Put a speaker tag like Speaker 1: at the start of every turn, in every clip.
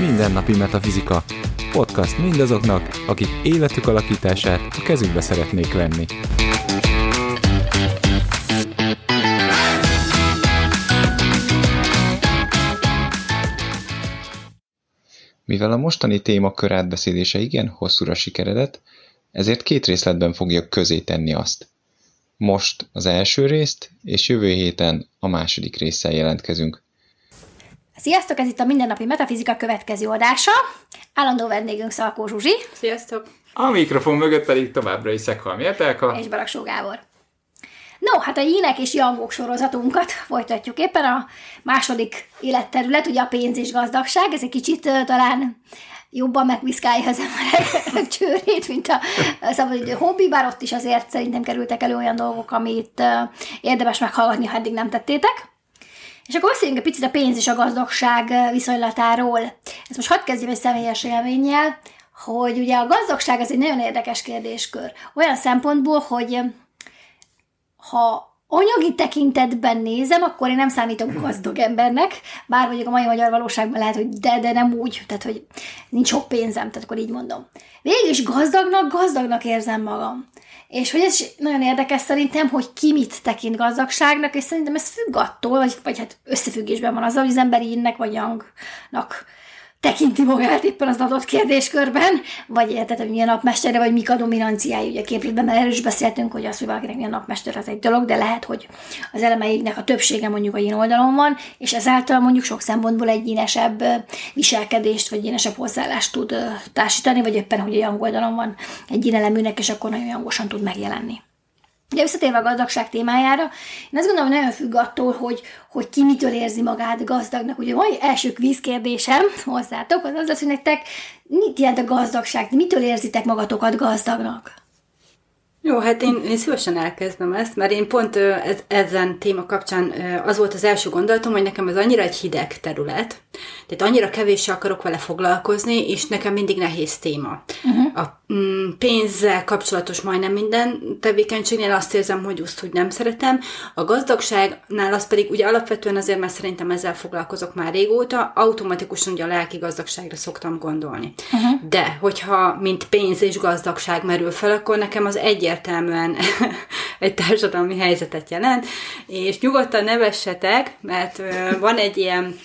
Speaker 1: Mindennapi Metafizika. Podcast mindazoknak, akik életük alakítását a kezükbe szeretnék venni. Mivel a mostani témakör átbeszélése igen hosszúra sikeredett, ezért két részletben fogja közé tenni azt. Most az első részt, és jövő héten a második résszel jelentkezünk.
Speaker 2: Sziasztok, ez itt a Mindennapi Metafizika következő adása. Állandó vendégünk Szalkó Zsuzsi.
Speaker 3: Sziasztok!
Speaker 4: A mikrofon mögött pedig továbbra is Szekhalmi Etelka.
Speaker 2: És Baraksó Gábor. No, hát a Jínek és Jangok sorozatunkat folytatjuk éppen a második életterület, ugye a pénz és gazdagság, ez egy kicsit uh, talán jobban megviszkálja az emberek csőrét, mint a szabadidő hobbi, bár ott is azért szerintem kerültek elő olyan dolgok, amit érdemes meghallgatni, ha eddig nem tettétek. És akkor beszéljünk egy picit a pénz és a gazdagság viszonylatáról. Ezt most hadd kezdjem egy személyes élménnyel, hogy ugye a gazdagság az egy nagyon érdekes kérdéskör. Olyan szempontból, hogy ha anyagi tekintetben nézem, akkor én nem számítok gazdag embernek, bár mondjuk a mai magyar valóságban lehet, hogy de, de nem úgy, tehát hogy nincs sok pénzem, tehát akkor így mondom. Végül is gazdagnak, gazdagnak érzem magam. És hogy ez nagyon érdekes szerintem, hogy ki mit tekint gazdagságnak, és szerintem ez függ attól, vagy, vagy hát összefüggésben van azzal, hogy az ember innek vagy yangnak tekinti magát éppen az adott kérdéskörben, vagy érted, hogy milyen napmestere, vagy mik a dominanciái, ugye a képletben, mert erről is beszéltünk, hogy az, hogy valakinek milyen napmester, az egy dolog, de lehet, hogy az elemeiknek a többsége mondjuk a én oldalon van, és ezáltal mondjuk sok szempontból egy ínesebb viselkedést, vagy ínesebb hozzáállást tud társítani, vagy éppen, hogy a oldalon van egy eleműnek, és akkor nagyon jangosan tud megjelenni. Ugye visszatérve a gazdagság témájára, én azt gondolom, hogy nagyon függ attól, hogy, hogy ki mitől érzi magát gazdagnak. Ugye a mai első kvízkérdésem hozzátok, az az hogy nektek mit jelent a gazdagság, mitől érzitek magatokat gazdagnak?
Speaker 3: Jó, hát én, én szívesen elkezdem ezt, mert én pont ez, ezen téma kapcsán az volt az első gondolatom, hogy nekem ez annyira egy hideg terület, tehát annyira kevéssé akarok vele foglalkozni, és nekem mindig nehéz téma. Uh-huh. A mm, pénzzel kapcsolatos majdnem minden tevékenységnél azt érzem, hogy úgy, hogy nem szeretem. A gazdagságnál az pedig ugye alapvetően azért, mert szerintem ezzel foglalkozok már régóta, automatikusan ugye a lelki gazdagságra szoktam gondolni. Uh-huh. De, hogyha mint pénz és gazdagság merül fel, akkor nekem az egyértelműen egy társadalmi helyzetet jelent, és nyugodtan nevessetek, mert van egy ilyen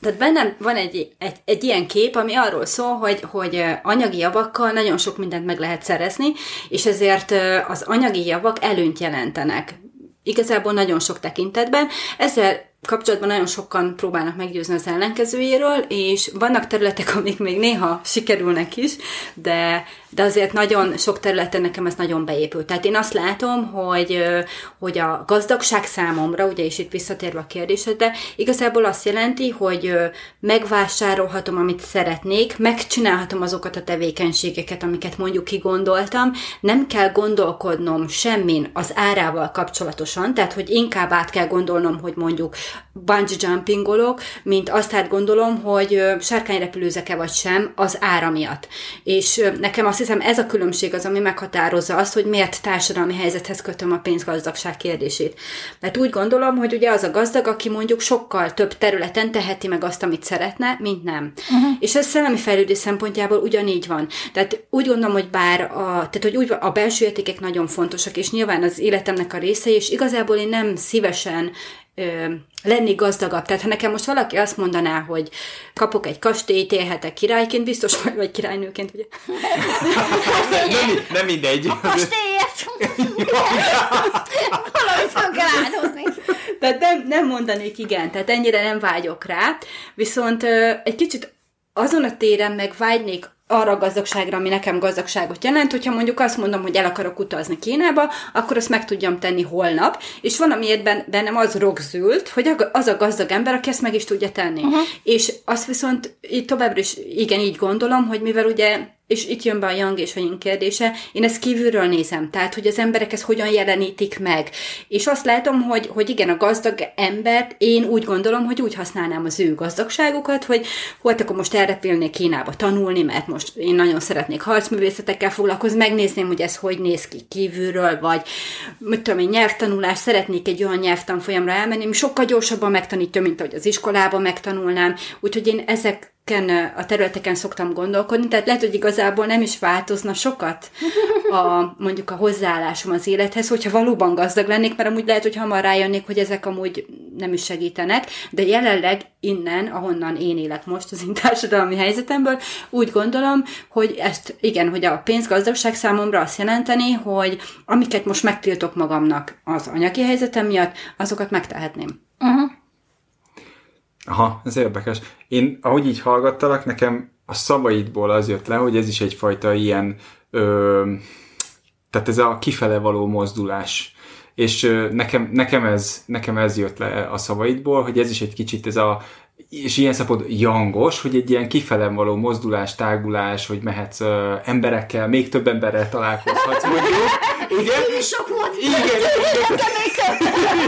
Speaker 3: tehát bennem van egy, egy, egy ilyen kép, ami arról szól, hogy, hogy anyagi javakkal nagyon sok mindent meg lehet szerezni, és ezért az anyagi javak előnyt jelentenek. Igazából nagyon sok tekintetben. Ezzel kapcsolatban nagyon sokan próbálnak meggyőzni az ellenkezőjéről, és vannak területek, amik még néha sikerülnek is, de, de azért nagyon sok területen nekem ez nagyon beépült. Tehát én azt látom, hogy, hogy a gazdagság számomra, ugye és itt visszatérve a kérdésedre, igazából azt jelenti, hogy megvásárolhatom, amit szeretnék, megcsinálhatom azokat a tevékenységeket, amiket mondjuk kigondoltam, nem kell gondolkodnom semmin az árával kapcsolatosan, tehát hogy inkább át kell gondolnom, hogy mondjuk bungee jumpingolok, mint azt hát gondolom, hogy sárkányrepülőzek-e vagy sem az ára miatt. És nekem azt hiszem ez a különbség az, ami meghatározza azt, hogy miért társadalmi helyzethez kötöm a pénzgazdagság kérdését. Mert úgy gondolom, hogy ugye az a gazdag, aki mondjuk sokkal több területen teheti meg azt, amit szeretne, mint nem. Uh-huh. És ez szellemi fejlődés szempontjából ugyanígy van. Tehát úgy gondolom, hogy bár a, tehát, hogy úgy, a belső értékek nagyon fontosak, és nyilván az életemnek a része, és igazából én nem szívesen lenni gazdagabb. Tehát ha nekem most valaki azt mondaná, hogy kapok egy kastélyt, élhetek királyként, biztos vagy, vagy királynőként, ugye?
Speaker 4: nem, nem mindegy.
Speaker 2: A kastélyért! Valahogy fel kell áldozni.
Speaker 3: Tehát nem, nem mondanék igen, tehát ennyire nem vágyok rá, viszont ö, egy kicsit azon a téren meg vágynék arra a gazdagságra, ami nekem gazdagságot jelent, hogyha mondjuk azt mondom, hogy el akarok utazni Kínába, akkor azt meg tudjam tenni holnap, és van, amiért bennem az rögzült, hogy az a gazdag ember, aki ezt meg is tudja tenni. Uh-huh. És azt viszont így továbbra is igen, így gondolom, hogy mivel ugye és itt jön be a Yang és a Yin kérdése, én ezt kívülről nézem, tehát, hogy az emberek ezt hogyan jelenítik meg. És azt látom, hogy, hogy igen, a gazdag embert én úgy gondolom, hogy úgy használnám az ő gazdagságukat, hogy hogy akkor most elrepülnék Kínába tanulni, mert most én nagyon szeretnék harcművészetekkel foglalkozni, megnézném, hogy ez hogy néz ki kívülről, vagy mit tudom én, nyelvtanulás, szeretnék egy olyan nyelvtanfolyamra elmenni, sokkal gyorsabban megtanítja, mint ahogy az iskolában megtanulnám. Úgyhogy én ezek a területeken szoktam gondolkodni, tehát lehet, hogy igazából nem is változna sokat a, mondjuk a hozzáállásom az élethez, hogyha valóban gazdag lennék, mert amúgy lehet, hogy hamar rájönnék, hogy ezek amúgy nem is segítenek, de jelenleg innen, ahonnan én élek most az én társadalmi helyzetemből, úgy gondolom, hogy ezt, igen, hogy a pénzgazdagság számomra azt jelenteni, hogy amiket most megtiltok magamnak az anyagi helyzetem miatt, azokat megtehetném. Uh-huh.
Speaker 4: Aha, ez érdekes. Én, ahogy így hallgattalak, nekem a szavaidból az jött le, hogy ez is egyfajta ilyen, ö, tehát ez a kifele való mozdulás. És ö, nekem, nekem, ez, nekem ez jött le a szavaidból, hogy ez is egy kicsit ez a és ilyen szempont jangos, hogy egy ilyen kifele való mozdulás, tágulás, hogy mehetsz uh, emberekkel, még több emberrel találkozhatsz, mondjuk.
Speaker 2: Igen? Én is sok volt.
Speaker 4: Igen, igen,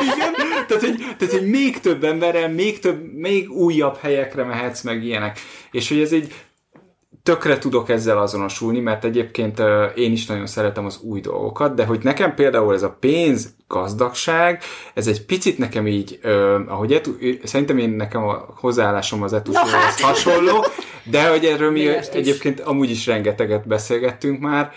Speaker 4: igen. Tehát, hogy, tehát, hogy még több emberrel, még több, még újabb helyekre mehetsz, meg ilyenek. És hogy ez egy tökre tudok ezzel azonosulni, mert egyébként én is nagyon szeretem az új dolgokat, de hogy nekem például ez a pénz, gazdagság, ez egy picit nekem így, ahogy etu, szerintem én nekem a hozzáállásom az etushoz hát. hasonló, de hogy erről mi egyébként amúgy is rengeteget beszélgettünk már,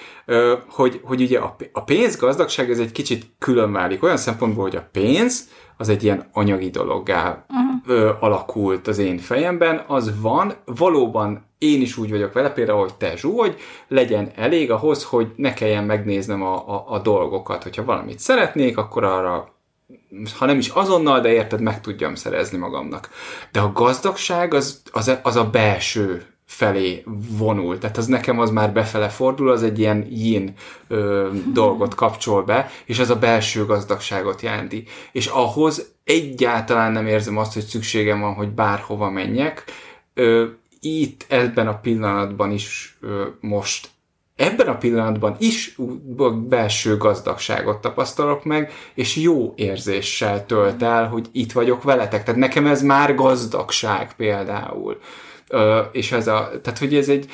Speaker 4: hogy, hogy ugye a, pénz, gazdagság ez egy kicsit külön válik, olyan szempontból, hogy a pénz, az egy ilyen anyagi dologgá uh-huh. Ö, alakult az én fejemben, az van, valóban én is úgy vagyok vele, például, hogy te Zsú, hogy legyen elég ahhoz, hogy ne kelljen megnéznem a, a, a dolgokat. Hogyha valamit szeretnék, akkor arra ha nem is azonnal, de érted, meg tudjam szerezni magamnak. De a gazdagság az, az, az a belső felé vonul. Tehát az nekem az már befele fordul, az egy ilyen yin ö, dolgot kapcsol be, és az a belső gazdagságot jelenti. És ahhoz egyáltalán nem érzem azt, hogy szükségem van, hogy bárhova menjek. Ö, itt ebben a pillanatban is ö, most ebben a pillanatban is belső gazdagságot tapasztalok meg, és jó érzéssel tölt el, hogy itt vagyok veletek. Tehát nekem ez már gazdagság például. És ez a, tehát hogy ez egy,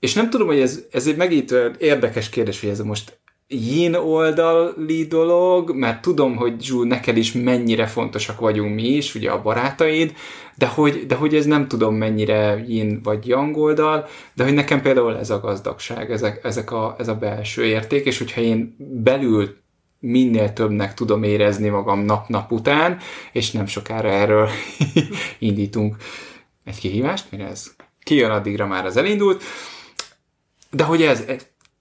Speaker 4: és nem tudom, hogy ez, ez egy megint érdekes kérdés, hogy ez most yin oldali dolog, mert tudom, hogy Zsú, neked is mennyire fontosak vagyunk mi is, ugye a barátaid, de hogy, de hogy ez nem tudom mennyire yin vagy yang oldal, de hogy nekem például ez a gazdagság, ezek, ezek a, ez a belső érték, és hogyha én belül minél többnek tudom érezni magam nap-nap után, és nem sokára erről indítunk egy kihívást, mire ez? Kijön, addigra már az elindult, de hogy ez,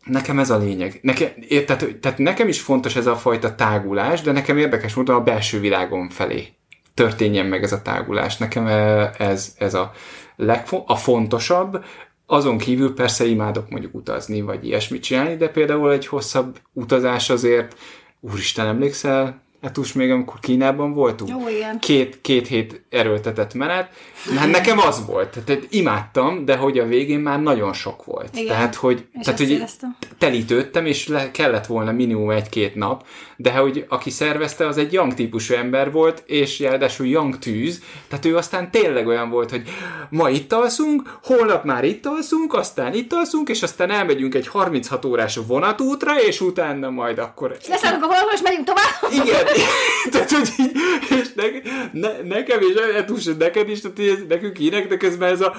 Speaker 4: nekem ez a lényeg. Nekem, tehát, tehát nekem is fontos ez a fajta tágulás, de nekem érdekes módon a belső világom felé történjen meg ez a tágulás. Nekem e, ez, ez a, legfo- a fontosabb, azon kívül persze imádok mondjuk utazni, vagy ilyesmit csinálni, de például egy hosszabb utazás azért, úristen, emlékszel, Etus még amikor Kínában voltunk.
Speaker 2: Jó, igen.
Speaker 4: Két, két hét erőltetett menet. Hát nekem az volt. Tehát imádtam, de hogy a végén már nagyon sok volt. Igen. Tehát, hogy, tehát, hogy telítődtem, és le, kellett volna minimum egy-két nap, de hogy aki szervezte, az egy young típusú ember volt, és ráadásul young tűz, tehát ő aztán tényleg olyan volt, hogy ma itt alszunk, holnap már itt alszunk, aztán itt alszunk, és aztán elmegyünk egy 36 órás vonatútra, és utána majd akkor...
Speaker 2: És leszállunk a vonatról, és megyünk tovább.
Speaker 4: Igen, tehát, hogy így, és ne, ne, nekem és Etus, neked is, tehát ez, nekünk hírek, de közben ez a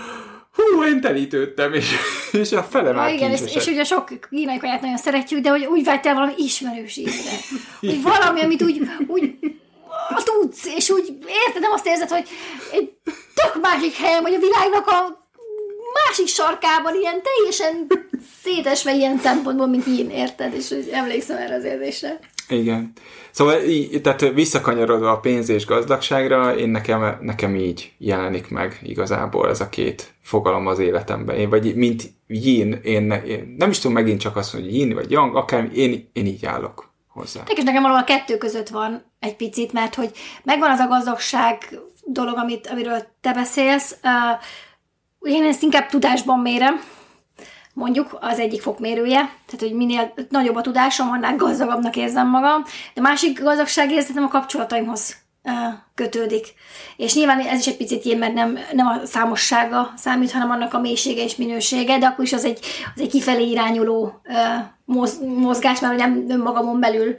Speaker 4: hú, én telítődtem, és, és a fele már
Speaker 2: igen, és, és, ugye sok kínai kaját nagyon szeretjük, de hogy úgy vágytál valami ismerős ízre. Hogy valami, amit úgy, úgy tudsz, és úgy érted, nem azt érzed, hogy egy tök másik helyen, vagy a világnak a másik sarkában ilyen teljesen szétesve ilyen szempontból, mint én, érted? És emlékszem erre az érzésre.
Speaker 4: Igen. Szóval tehát visszakanyarodva a pénz és gazdagságra, én nekem, nekem így jelenik meg igazából ez a két fogalom az életemben. Én vagy mint yin, én, én nem is tudom megint csak azt hogy yin vagy yang, akár én, én így állok hozzá.
Speaker 2: És nekem valahol a kettő között van egy picit, mert hogy megvan az a gazdagság dolog, amit, amiről te beszélsz, uh, én ezt inkább tudásban mérem, mondjuk az egyik fokmérője, tehát hogy minél nagyobb a tudásom, annál gazdagabbnak érzem magam, de másik gazdagságérzetem a kapcsolataimhoz kötődik. És nyilván ez is egy picit ilyen, mert nem, nem a számossága számít, hanem annak a mélysége és minősége, de akkor is az egy, az egy kifelé irányuló moz, mozgás, mert nem önmagamon belül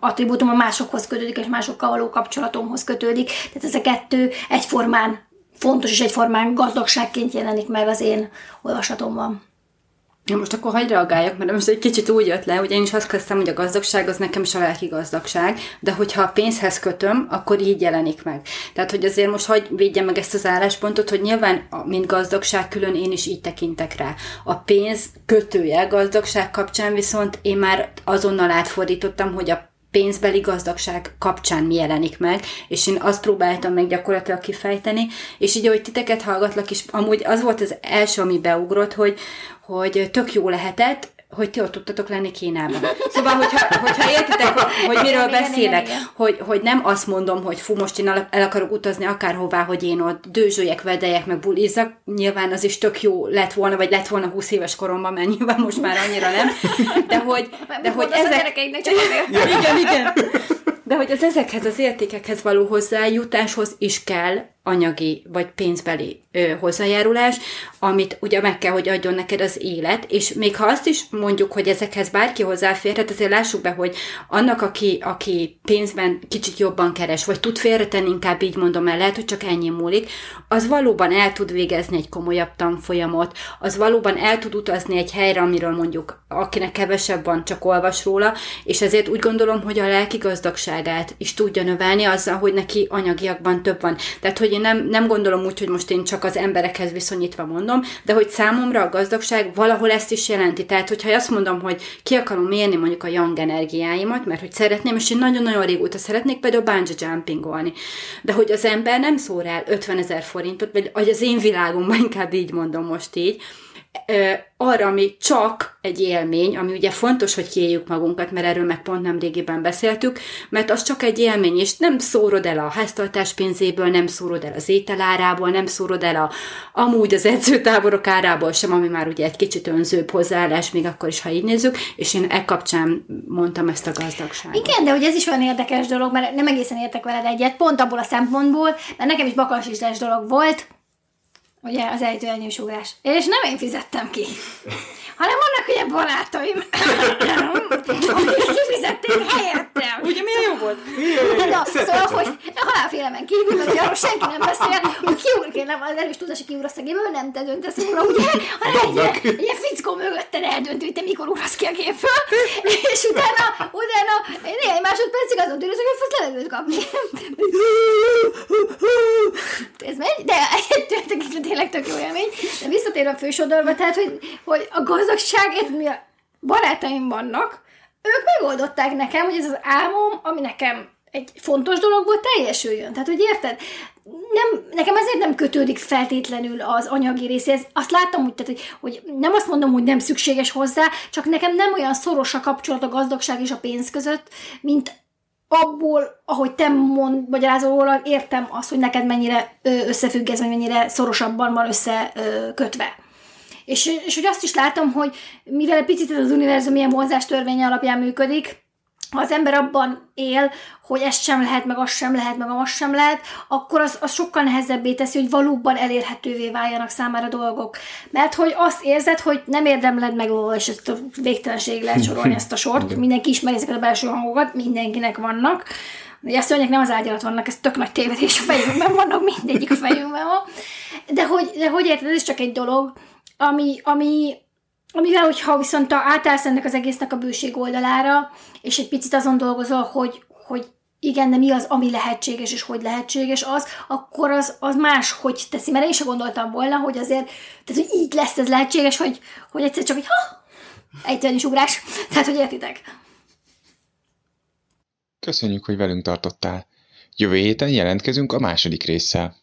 Speaker 2: attribútum a másokhoz kötődik, és másokkal való kapcsolatomhoz kötődik. Tehát ez a kettő egyformán fontos és egyformán gazdagságként jelenik meg az én olvasatomban.
Speaker 3: Ja, most akkor hagyj reagáljak, mert most egy kicsit úgy jött le, hogy én is azt kezdtem, hogy a gazdagság az nekem is a lelki gazdagság, de hogyha a pénzhez kötöm, akkor így jelenik meg. Tehát, hogy azért most hagyj védjem meg ezt az álláspontot, hogy nyilván, mint gazdagság külön én is így tekintek rá. A pénz kötője gazdagság kapcsán viszont én már azonnal átfordítottam, hogy a pénzbeli gazdagság kapcsán mi jelenik meg, és én azt próbáltam meg gyakorlatilag kifejteni, és így, ahogy titeket hallgatlak, és amúgy az volt az első, ami beugrott, hogy, hogy tök jó lehetett, hogy ti ott tudtatok lenni Kínában. Szóval, hogyha, hogyha értitek, hogy miről beszélek, hogy, hogy nem azt mondom, hogy fú, most én el akarok utazni akárhová, hogy én ott dőzsöljek, vedeljek, meg bulizzak, nyilván az is tök jó lett volna, vagy lett volna 20 éves koromban, mert nyilván most már annyira nem, de hogy, de hogy ezek...
Speaker 2: Csak
Speaker 3: igen, igen. De hogy az ezekhez az értékekhez való hozzájutáshoz is kell anyagi vagy pénzbeli ö, hozzájárulás, amit ugye meg kell, hogy adjon neked az élet, és még ha azt is mondjuk, hogy ezekhez bárki hozzáférhet, azért lássuk be, hogy annak, aki, aki pénzben kicsit jobban keres, vagy tud félretenni, inkább így mondom el, lehet, hogy csak ennyi múlik, az valóban el tud végezni egy komolyabb tanfolyamot, az valóban el tud utazni egy helyre, amiről mondjuk akinek kevesebb van, csak olvas róla, és ezért úgy gondolom, hogy a lelki gazdagságát is tudja növelni azzal, hogy neki anyagiakban több van. Tehát, hogy én nem, nem gondolom úgy, hogy most én csak az emberekhez viszonyítva mondom, de hogy számomra a gazdagság valahol ezt is jelenti. Tehát, hogyha azt mondom, hogy ki akarom mérni mondjuk a young energiáimat, mert hogy szeretném, és én nagyon-nagyon régóta szeretnék például bungee jumpingolni. De hogy az ember nem szór el 50 ezer forintot, vagy az én világomban inkább így mondom most így, arra, ami csak egy élmény, ami ugye fontos, hogy kiéljük magunkat, mert erről meg pont nem régiben beszéltük, mert az csak egy élmény, és nem szórod el a háztartás pénzéből, nem szórod el az ételárából, nem szórod el a, amúgy az edzőtáborok árából sem, ami már ugye egy kicsit önzőbb hozzáállás, még akkor is, ha így nézzük, és én e kapcsán mondtam ezt a gazdagságot.
Speaker 2: Igen, de hogy ez is olyan érdekes dolog, mert nem egészen értek veled egyet, pont abból a szempontból, mert nekem is bakalsistás dolog volt, ugye az ejtőernyős ugrás. És nem én fizettem ki, hanem vannak ugye barátaim, akik kifizették helyettem.
Speaker 3: Ugye milyen jó volt?
Speaker 2: Na, szóval, hogy a halálfélemen kívül, ugye arról senki nem beszél, hogy kiugrik, nem, az erős tudás, hogy kiugrasz a gépből, nem te döntesz róla, ugye? Hanem egy ilyen, egy ilyen fickó mögötted eldöntő, hogy te mikor ugrasz ki a gépből, és utána, utána néhány másodpercig azon tűnőzök, hogy fogsz levegőt kapni. Ez megy, de egy tényleg tök jó élmény. De visszatérve a fősodorba, tehát, hogy, hogy a gazdagság, mi a barátaim vannak, ők megoldották nekem, hogy ez az álmom, ami nekem egy fontos dolog volt, teljesüljön. Tehát, hogy érted? Nem, nekem ezért nem kötődik feltétlenül az anyagi részéhez. Azt láttam, hogy, tehát, hogy, nem azt mondom, hogy nem szükséges hozzá, csak nekem nem olyan szoros a kapcsolat a gazdagság és a pénz között, mint abból, ahogy te mond, magyarázol róla, értem azt, hogy neked mennyire összefügg ez, mennyire szorosabban van összekötve. És, és hogy azt is látom, hogy mivel picit ez az univerzum ilyen vonzástörvény alapján működik, ha az ember abban él, hogy ezt sem lehet, meg azt sem lehet, meg azt sem lehet, akkor az, az sokkal nehezebbé teszi, hogy valóban elérhetővé váljanak számára dolgok. Mert hogy azt érzed, hogy nem érdemled meg, és ezt a végtelenség lehet sorolni ezt a sort, mindenki ismeri ezeket a belső hangokat, mindenkinek vannak, Ugye a szörnyek nem az ágy alatt vannak, ez tök nagy tévedés a fejünkben vannak, mindegyik a fejünkben van. De hogy, de hogy érted, ez csak egy dolog, ami, ami, amivel, hogyha viszont átállsz ennek az egésznek a bőség oldalára, és egy picit azon dolgozol, hogy, hogy igen, de mi az, ami lehetséges, és hogy lehetséges az, akkor az, az más, hogy teszi. Mert én is gondoltam volna, hogy azért, tehát, hogy így lesz ez lehetséges, hogy, hogy egyszer csak, hogy ha, egyszerűen is ugrás. Tehát, hogy értitek.
Speaker 1: Köszönjük, hogy velünk tartottál. Jövő héten jelentkezünk a második résszel.